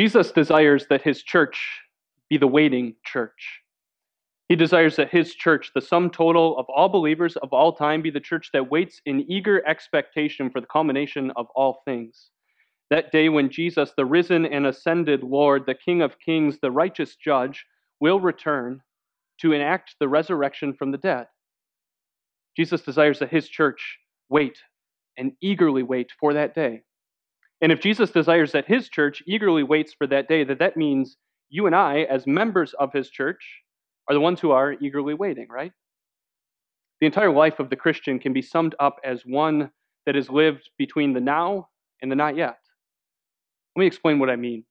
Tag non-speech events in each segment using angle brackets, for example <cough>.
Jesus desires that his church be the waiting church. He desires that his church, the sum total of all believers of all time, be the church that waits in eager expectation for the culmination of all things. That day when Jesus, the risen and ascended Lord, the King of kings, the righteous judge, will return to enact the resurrection from the dead. Jesus desires that his church wait and eagerly wait for that day. And if Jesus desires that his church eagerly waits for that day, that that means you and I, as members of his church, are the ones who are eagerly waiting, right? The entire life of the Christian can be summed up as one that is lived between the now and the not yet. Let me explain what I mean.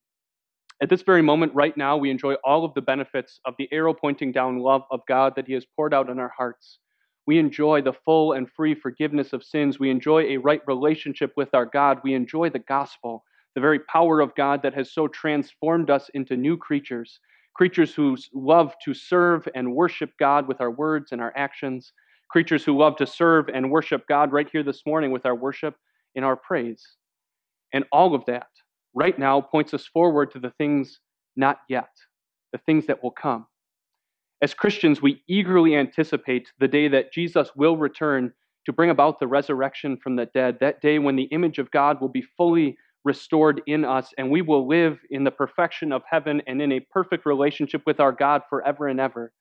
At this very moment, right now, we enjoy all of the benefits of the arrow pointing down love of God that He has poured out in our hearts. We enjoy the full and free forgiveness of sins. We enjoy a right relationship with our God. We enjoy the gospel, the very power of God that has so transformed us into new creatures, creatures who love to serve and worship God with our words and our actions, creatures who love to serve and worship God right here this morning with our worship and our praise. And all of that right now points us forward to the things not yet, the things that will come. As Christians, we eagerly anticipate the day that Jesus will return to bring about the resurrection from the dead, that day when the image of God will be fully restored in us and we will live in the perfection of heaven and in a perfect relationship with our God forever and ever.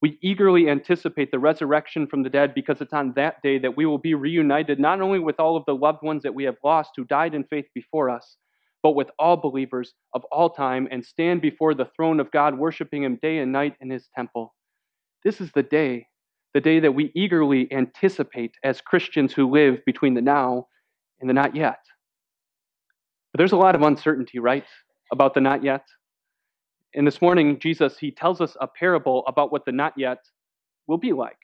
We eagerly anticipate the resurrection from the dead because it's on that day that we will be reunited not only with all of the loved ones that we have lost who died in faith before us, but with all believers of all time and stand before the throne of God, worshiping Him day and night in His temple. This is the day, the day that we eagerly anticipate as Christians who live between the now and the not yet. But there's a lot of uncertainty, right, about the not yet. And this morning, Jesus, he tells us a parable about what the not yet will be like.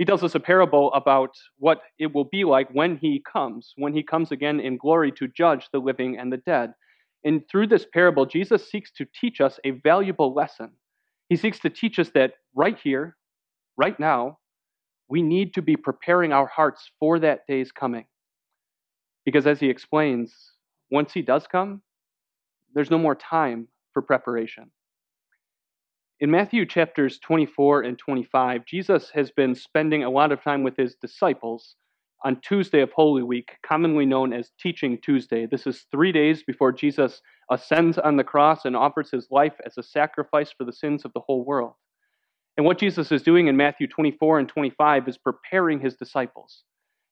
He tells us a parable about what it will be like when he comes, when he comes again in glory to judge the living and the dead. And through this parable, Jesus seeks to teach us a valuable lesson. He seeks to teach us that right here, right now, we need to be preparing our hearts for that day's coming. Because as he explains, once he does come, there's no more time for preparation. In Matthew chapters 24 and 25, Jesus has been spending a lot of time with his disciples on Tuesday of Holy Week, commonly known as Teaching Tuesday. This is three days before Jesus ascends on the cross and offers his life as a sacrifice for the sins of the whole world. And what Jesus is doing in Matthew 24 and 25 is preparing his disciples,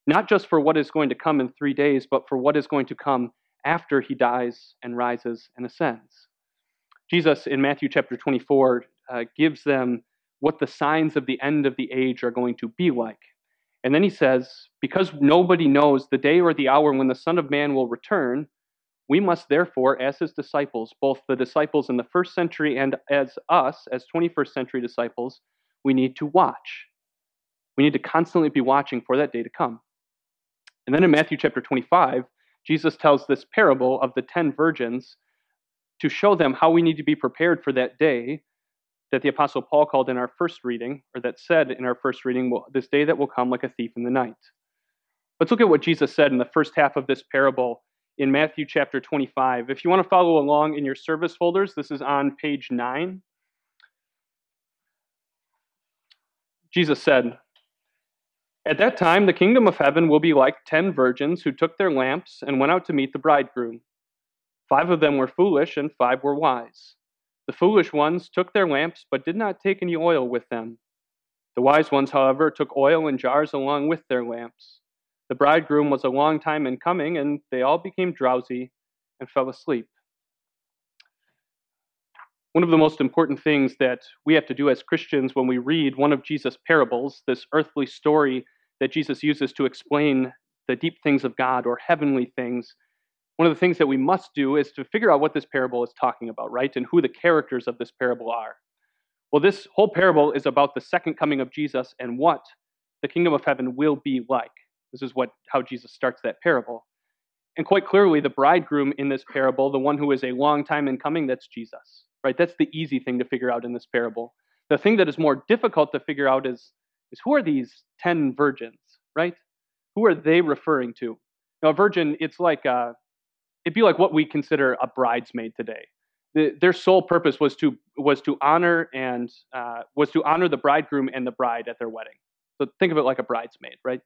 not just for what is going to come in three days, but for what is going to come after he dies and rises and ascends. Jesus in Matthew chapter 24 uh, gives them what the signs of the end of the age are going to be like. And then he says, Because nobody knows the day or the hour when the Son of Man will return, we must therefore, as his disciples, both the disciples in the first century and as us, as 21st century disciples, we need to watch. We need to constantly be watching for that day to come. And then in Matthew chapter 25, Jesus tells this parable of the ten virgins to show them how we need to be prepared for that day that the Apostle Paul called in our first reading, or that said in our first reading, this day that will come like a thief in the night. Let's look at what Jesus said in the first half of this parable in Matthew chapter 25. If you want to follow along in your service folders, this is on page 9. Jesus said, At that time, the kingdom of heaven will be like ten virgins who took their lamps and went out to meet the bridegroom. Five of them were foolish, and five were wise. The foolish ones took their lamps, but did not take any oil with them. The wise ones, however, took oil in jars along with their lamps. The bridegroom was a long time in coming, and they all became drowsy and fell asleep. One of the most important things that we have to do as Christians when we read one of Jesus' parables, this earthly story that Jesus uses to explain the deep things of God or heavenly things, one of the things that we must do is to figure out what this parable is talking about, right? And who the characters of this parable are. Well, this whole parable is about the second coming of Jesus and what the kingdom of heaven will be like. This is what how Jesus starts that parable. And quite clearly, the bridegroom in this parable, the one who is a long time in coming, that's Jesus. Right? That's the easy thing to figure out in this parable. The thing that is more difficult to figure out is, is who are these ten virgins, right? Who are they referring to? Now, a virgin, it's like a, it'd be like what we consider a bridesmaid today. The, their sole purpose was to was to honor and uh, was to honor the bridegroom and the bride at their wedding. So think of it like a bridesmaid, right?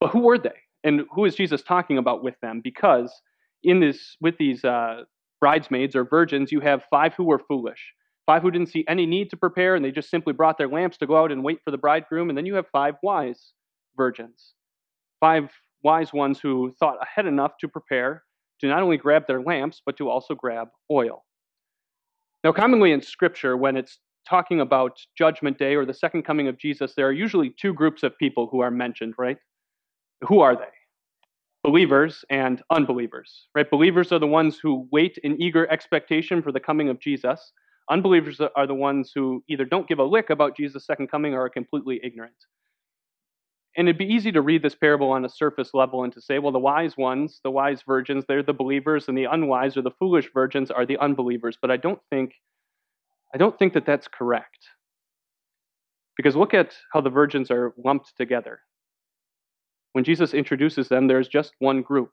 But who were they, and who is Jesus talking about with them? Because in this with these uh, bridesmaids or virgins, you have five who were foolish, five who didn't see any need to prepare, and they just simply brought their lamps to go out and wait for the bridegroom, and then you have five wise virgins, five wise ones who thought ahead enough to prepare to not only grab their lamps, but to also grab oil. Now, commonly in Scripture, when it's talking about Judgment Day or the second coming of Jesus, there are usually two groups of people who are mentioned, right? Who are they? Believers and unbelievers, right? Believers are the ones who wait in eager expectation for the coming of Jesus. Unbelievers are the ones who either don't give a lick about Jesus' second coming or are completely ignorant. And it'd be easy to read this parable on a surface level and to say, well, the wise ones, the wise virgins, they're the believers, and the unwise or the foolish virgins are the unbelievers. But I don't think, I don't think that that's correct. Because look at how the virgins are lumped together. When Jesus introduces them, there's just one group.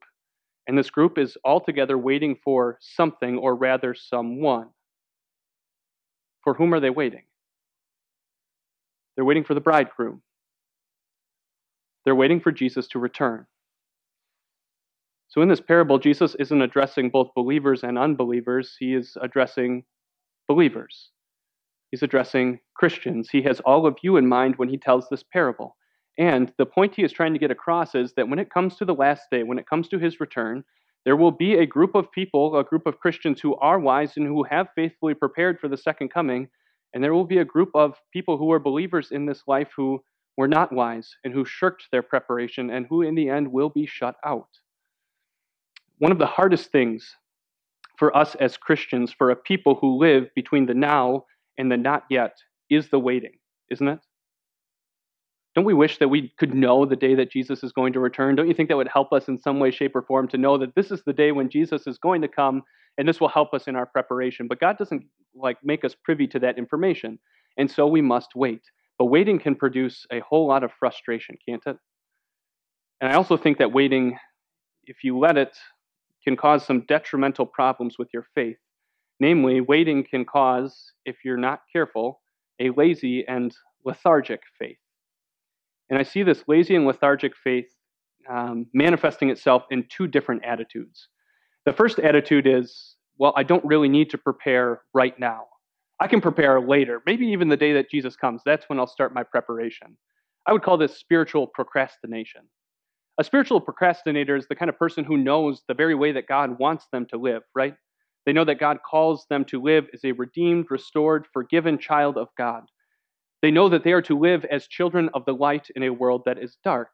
And this group is altogether waiting for something, or rather, someone. For whom are they waiting? They're waiting for the bridegroom. They're waiting for Jesus to return. So in this parable, Jesus isn't addressing both believers and unbelievers, he is addressing believers. He's addressing Christians. He has all of you in mind when he tells this parable. And the point he is trying to get across is that when it comes to the last day, when it comes to his return, there will be a group of people, a group of Christians who are wise and who have faithfully prepared for the second coming. And there will be a group of people who are believers in this life who were not wise and who shirked their preparation and who in the end will be shut out. One of the hardest things for us as Christians, for a people who live between the now and the not yet, is the waiting, isn't it? Don't we wish that we could know the day that Jesus is going to return? Don't you think that would help us in some way, shape, or form to know that this is the day when Jesus is going to come and this will help us in our preparation? But God doesn't like make us privy to that information. And so we must wait. But waiting can produce a whole lot of frustration, can't it? And I also think that waiting, if you let it, can cause some detrimental problems with your faith. Namely, waiting can cause, if you're not careful, a lazy and lethargic faith. And I see this lazy and lethargic faith um, manifesting itself in two different attitudes. The first attitude is, well, I don't really need to prepare right now. I can prepare later, maybe even the day that Jesus comes. That's when I'll start my preparation. I would call this spiritual procrastination. A spiritual procrastinator is the kind of person who knows the very way that God wants them to live, right? They know that God calls them to live as a redeemed, restored, forgiven child of God. They know that they are to live as children of the light in a world that is dark.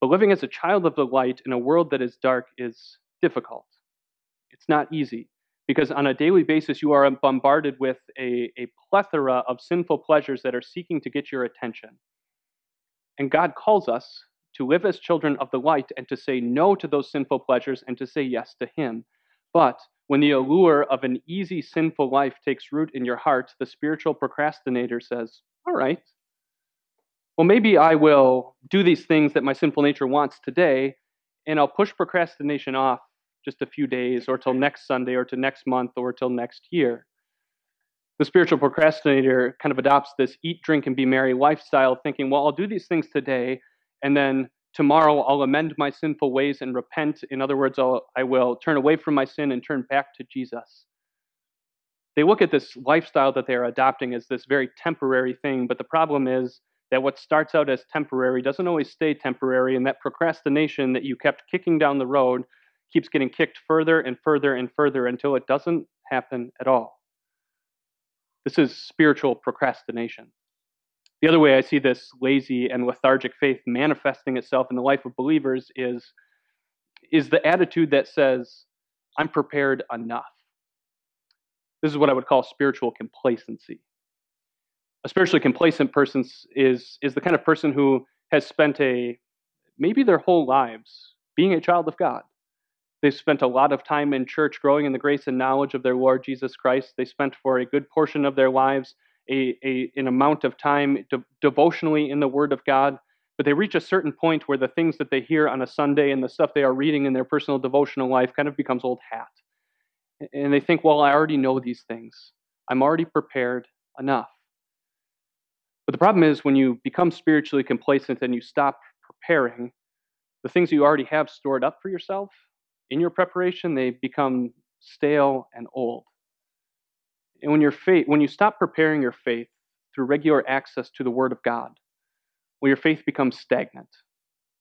But living as a child of the light in a world that is dark is difficult. It's not easy because on a daily basis you are bombarded with a, a plethora of sinful pleasures that are seeking to get your attention. And God calls us to live as children of the light and to say no to those sinful pleasures and to say yes to Him. But when the allure of an easy, sinful life takes root in your heart, the spiritual procrastinator says, All right, well, maybe I will do these things that my sinful nature wants today, and I'll push procrastination off just a few days or till next Sunday or to next month or till next year. The spiritual procrastinator kind of adopts this eat, drink, and be merry lifestyle, thinking, well, I'll do these things today, and then tomorrow I'll amend my sinful ways and repent. In other words, I'll, I will turn away from my sin and turn back to Jesus. They look at this lifestyle that they are adopting as this very temporary thing, but the problem is that what starts out as temporary doesn't always stay temporary, and that procrastination that you kept kicking down the road keeps getting kicked further and further and further until it doesn't happen at all. This is spiritual procrastination. The other way I see this lazy and lethargic faith manifesting itself in the life of believers is, is the attitude that says, I'm prepared enough. This is what I would call spiritual complacency. A spiritually complacent person is, is the kind of person who has spent a maybe their whole lives being a child of God. They've spent a lot of time in church growing in the grace and knowledge of their Lord Jesus Christ. They spent for a good portion of their lives a, a an amount of time de- devotionally in the Word of God. but they reach a certain point where the things that they hear on a Sunday and the stuff they are reading in their personal devotional life kind of becomes old hat. And they think, well, I already know these things. I'm already prepared enough. But the problem is when you become spiritually complacent and you stop preparing, the things you already have stored up for yourself in your preparation, they become stale and old. And when, your faith, when you stop preparing your faith through regular access to the Word of God, well, your faith becomes stagnant.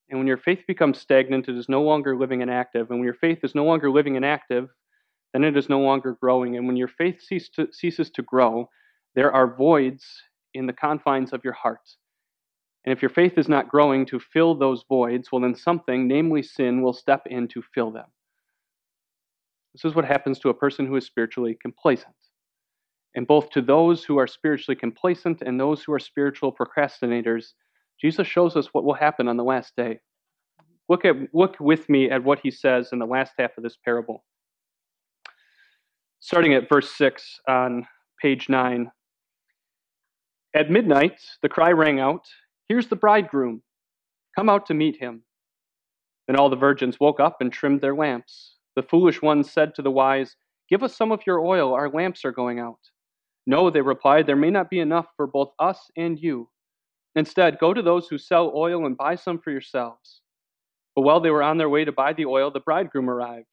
And when your faith becomes stagnant, it is no longer living and active. And when your faith is no longer living and active, then it is no longer growing. And when your faith to, ceases to grow, there are voids in the confines of your heart. And if your faith is not growing to fill those voids, well, then something, namely sin, will step in to fill them. This is what happens to a person who is spiritually complacent. And both to those who are spiritually complacent and those who are spiritual procrastinators, Jesus shows us what will happen on the last day. Look, at, look with me at what he says in the last half of this parable. Starting at verse 6 on page 9. At midnight, the cry rang out, Here's the bridegroom. Come out to meet him. Then all the virgins woke up and trimmed their lamps. The foolish ones said to the wise, Give us some of your oil, our lamps are going out. No, they replied, there may not be enough for both us and you. Instead, go to those who sell oil and buy some for yourselves. But while they were on their way to buy the oil, the bridegroom arrived.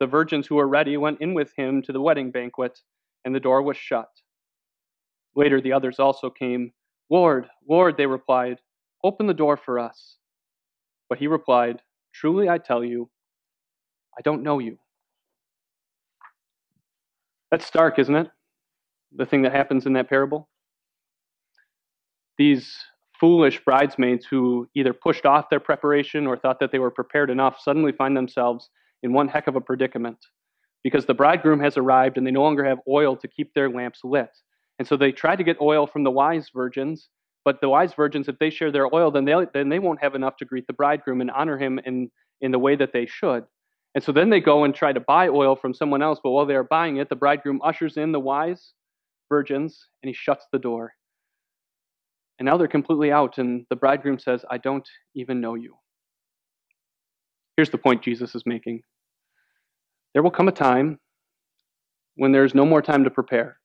The virgins who were ready went in with him to the wedding banquet, and the door was shut. Later, the others also came. Lord, Lord, they replied, open the door for us. But he replied, Truly I tell you, I don't know you. That's stark, isn't it? The thing that happens in that parable. These foolish bridesmaids who either pushed off their preparation or thought that they were prepared enough suddenly find themselves in one heck of a predicament because the bridegroom has arrived and they no longer have oil to keep their lamps lit. And so they try to get oil from the wise virgins, but the wise virgins, if they share their oil, then they, then they won't have enough to greet the bridegroom and honor him in, in the way that they should. And so then they go and try to buy oil from someone else, but while they are buying it, the bridegroom ushers in the wise virgins and he shuts the door. And now they're completely out, and the bridegroom says, I don't even know you. Here's the point Jesus is making there will come a time when there's no more time to prepare.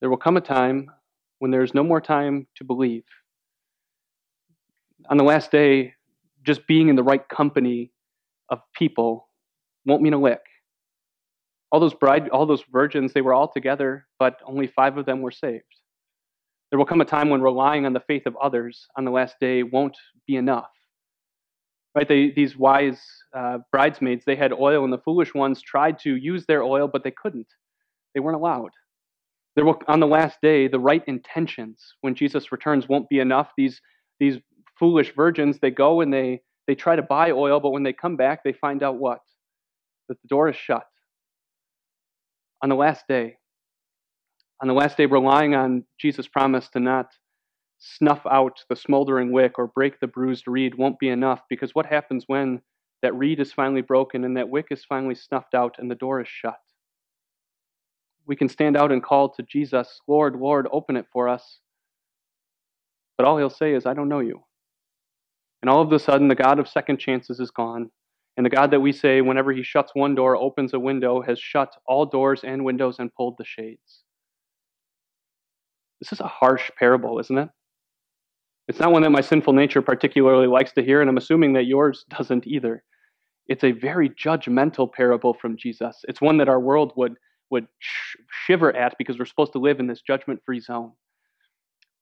There will come a time when there is no more time to believe. On the last day, just being in the right company of people won't mean a lick. All those bride, all those virgins, they were all together, but only five of them were saved. There will come a time when relying on the faith of others on the last day won't be enough. Right? They, these wise uh, bridesmaids, they had oil, and the foolish ones tried to use their oil, but they couldn't. They weren't allowed. There will, on the last day, the right intentions when Jesus returns won't be enough. These, these foolish virgins, they go and they, they try to buy oil, but when they come back, they find out what? That the door is shut. On the last day, on the last day, relying on Jesus' promise to not snuff out the smoldering wick or break the bruised reed won't be enough because what happens when that reed is finally broken and that wick is finally snuffed out and the door is shut? we can stand out and call to Jesus, Lord, Lord, open it for us. But all he'll say is, I don't know you. And all of a sudden, the God of second chances is gone. And the God that we say, whenever he shuts one door, opens a window, has shut all doors and windows and pulled the shades. This is a harsh parable, isn't it? It's not one that my sinful nature particularly likes to hear, and I'm assuming that yours <laughs> doesn't either. It's a very judgmental parable from Jesus. It's one that our world would would sh- shiver at because we're supposed to live in this judgment free zone.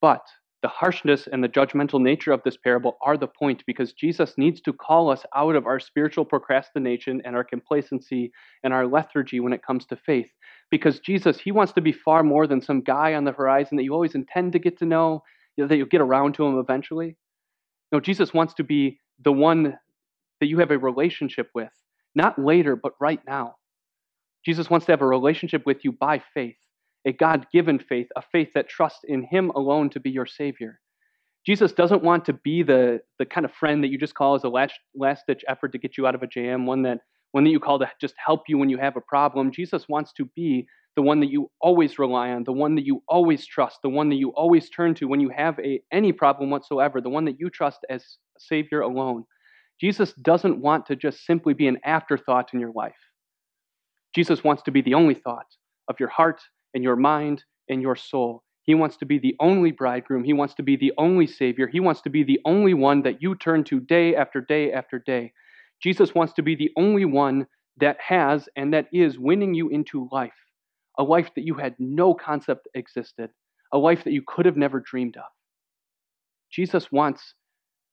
But the harshness and the judgmental nature of this parable are the point because Jesus needs to call us out of our spiritual procrastination and our complacency and our lethargy when it comes to faith. Because Jesus, he wants to be far more than some guy on the horizon that you always intend to get to know, you know that you'll get around to him eventually. No, Jesus wants to be the one that you have a relationship with, not later, but right now. Jesus wants to have a relationship with you by faith, a God given faith, a faith that trusts in Him alone to be your Savior. Jesus doesn't want to be the, the kind of friend that you just call as a last, last ditch effort to get you out of a jam, one that one that you call to just help you when you have a problem. Jesus wants to be the one that you always rely on, the one that you always trust, the one that you always turn to when you have a, any problem whatsoever, the one that you trust as Savior alone. Jesus doesn't want to just simply be an afterthought in your life. Jesus wants to be the only thought of your heart and your mind and your soul. He wants to be the only bridegroom. He wants to be the only Savior. He wants to be the only one that you turn to day after day after day. Jesus wants to be the only one that has and that is winning you into life a life that you had no concept existed, a life that you could have never dreamed of. Jesus wants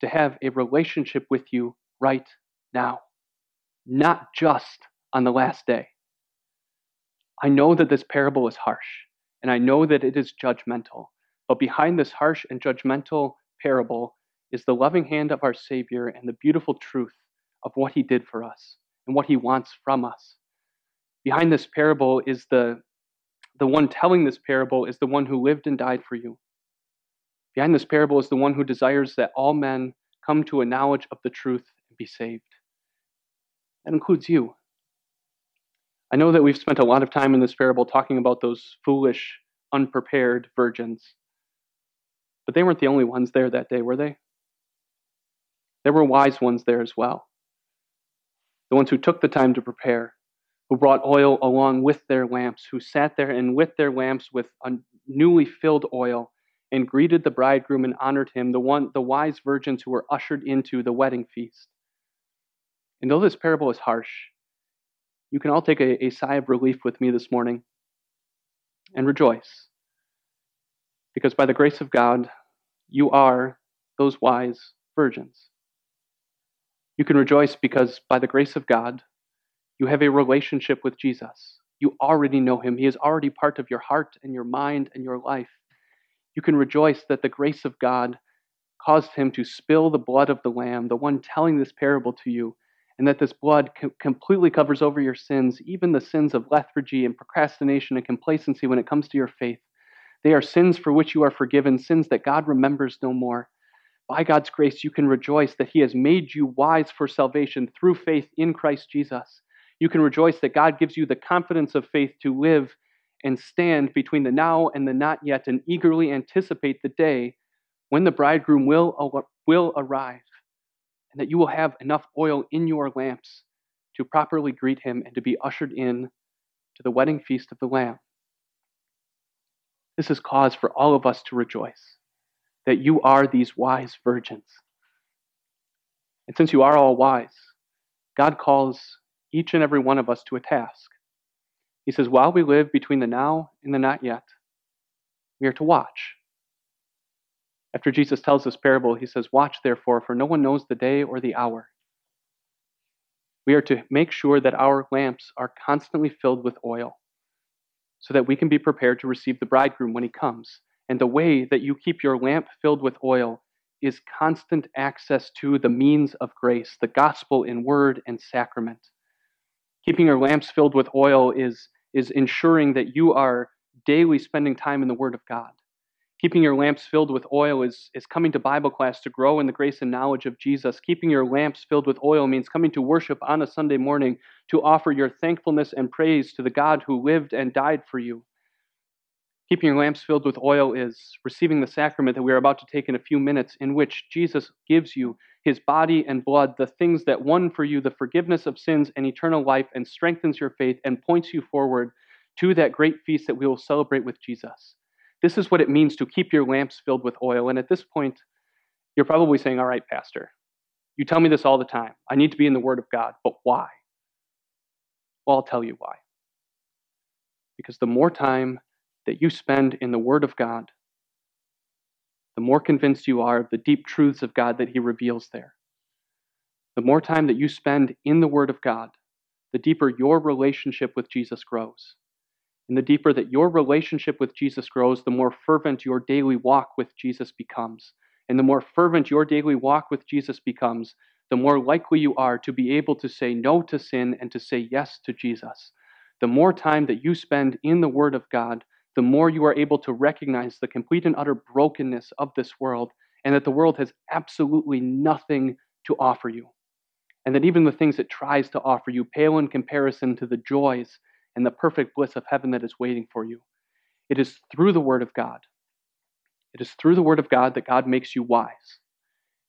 to have a relationship with you right now, not just on the last day. I know that this parable is harsh, and I know that it is judgmental, but behind this harsh and judgmental parable is the loving hand of our Savior and the beautiful truth of what He did for us and what He wants from us. Behind this parable is the the one telling this parable is the one who lived and died for you. Behind this parable is the one who desires that all men come to a knowledge of the truth and be saved. That includes you. I know that we've spent a lot of time in this parable talking about those foolish, unprepared virgins. But they weren't the only ones there that day, were they? There were wise ones there as well. The ones who took the time to prepare, who brought oil along with their lamps, who sat there and with their lamps with newly filled oil and greeted the bridegroom and honored him, the one the wise virgins who were ushered into the wedding feast. And though this parable is harsh, you can all take a, a sigh of relief with me this morning and rejoice. Because by the grace of God, you are those wise virgins. You can rejoice because by the grace of God, you have a relationship with Jesus. You already know him. He is already part of your heart and your mind and your life. You can rejoice that the grace of God caused him to spill the blood of the Lamb, the one telling this parable to you, and that this blood co- completely covers over your sins, even the sins of lethargy and procrastination and complacency when it comes to your faith. They are sins for which you are forgiven, sins that God remembers no more. By God's grace, you can rejoice that He has made you wise for salvation through faith in Christ Jesus. You can rejoice that God gives you the confidence of faith to live and stand between the now and the not yet and eagerly anticipate the day when the bridegroom will, uh, will arrive and that you will have enough oil in your lamps to properly greet him and to be ushered in to the wedding feast of the Lamb. This is cause for all of us to rejoice that you are these wise virgins. And since you are all wise, God calls each and every one of us to a task. He says, while we live between the now and the not yet, we are to watch. After Jesus tells this parable, he says, Watch therefore, for no one knows the day or the hour. We are to make sure that our lamps are constantly filled with oil so that we can be prepared to receive the bridegroom when he comes. And the way that you keep your lamp filled with oil is constant access to the means of grace, the gospel in word and sacrament. Keeping your lamps filled with oil is, is ensuring that you are daily spending time in the Word of God. Keeping your lamps filled with oil is, is coming to Bible class to grow in the grace and knowledge of Jesus. Keeping your lamps filled with oil means coming to worship on a Sunday morning to offer your thankfulness and praise to the God who lived and died for you. Keeping your lamps filled with oil is receiving the sacrament that we are about to take in a few minutes, in which Jesus gives you his body and blood, the things that won for you the forgiveness of sins and eternal life, and strengthens your faith and points you forward to that great feast that we will celebrate with Jesus. This is what it means to keep your lamps filled with oil. And at this point, you're probably saying, All right, Pastor, you tell me this all the time. I need to be in the Word of God, but why? Well, I'll tell you why. Because the more time that you spend in the Word of God, the more convinced you are of the deep truths of God that He reveals there. The more time that you spend in the Word of God, the deeper your relationship with Jesus grows. And the deeper that your relationship with Jesus grows, the more fervent your daily walk with Jesus becomes. And the more fervent your daily walk with Jesus becomes, the more likely you are to be able to say no to sin and to say yes to Jesus. The more time that you spend in the Word of God, the more you are able to recognize the complete and utter brokenness of this world and that the world has absolutely nothing to offer you. and that even the things it tries to offer you pale in comparison to the joys and the perfect bliss of heaven that is waiting for you. It is through the Word of God. It is through the Word of God that God makes you wise.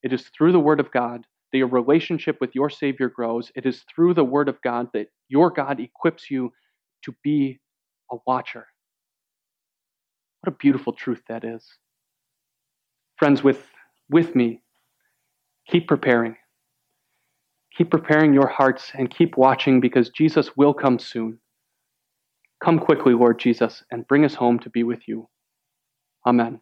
It is through the Word of God that your relationship with your Savior grows. It is through the Word of God that your God equips you to be a watcher. What a beautiful truth that is. Friends, with, with me, keep preparing. Keep preparing your hearts and keep watching because Jesus will come soon. Come quickly, Lord Jesus, and bring us home to be with you. Amen.